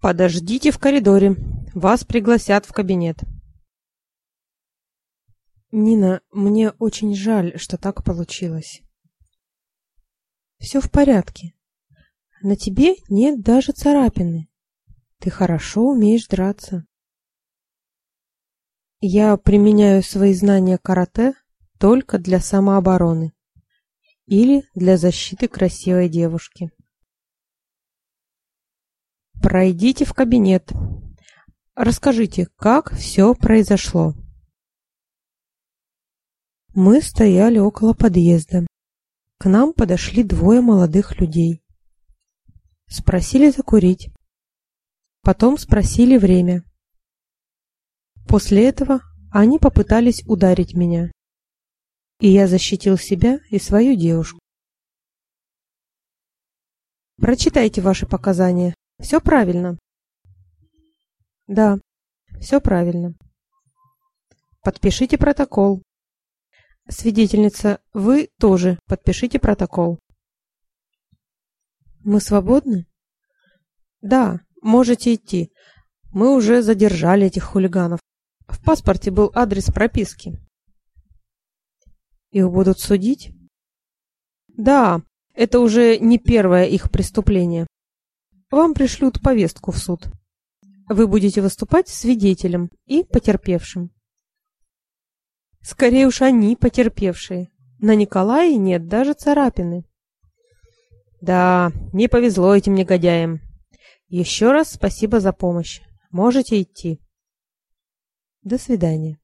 Подождите в коридоре. Вас пригласят в кабинет. Нина, мне очень жаль, что так получилось. Все в порядке. На тебе нет даже царапины. Ты хорошо умеешь драться. Я применяю свои знания карате только для самообороны или для защиты красивой девушки. Пройдите в кабинет. Расскажите, как все произошло. Мы стояли около подъезда. К нам подошли двое молодых людей. Спросили закурить. Потом спросили время. После этого они попытались ударить меня. И я защитил себя и свою девушку. Прочитайте ваши показания. Все правильно. Да, все правильно. Подпишите протокол. Свидетельница, вы тоже подпишите протокол. Мы свободны? Да, можете идти. Мы уже задержали этих хулиганов. В паспорте был адрес прописки. Их будут судить? Да, это уже не первое их преступление. Вам пришлют повестку в суд. Вы будете выступать свидетелем и потерпевшим. Скорее уж они потерпевшие. На Николае нет даже царапины. Да, не повезло этим негодяям. Еще раз спасибо за помощь. Можете идти. До свидания.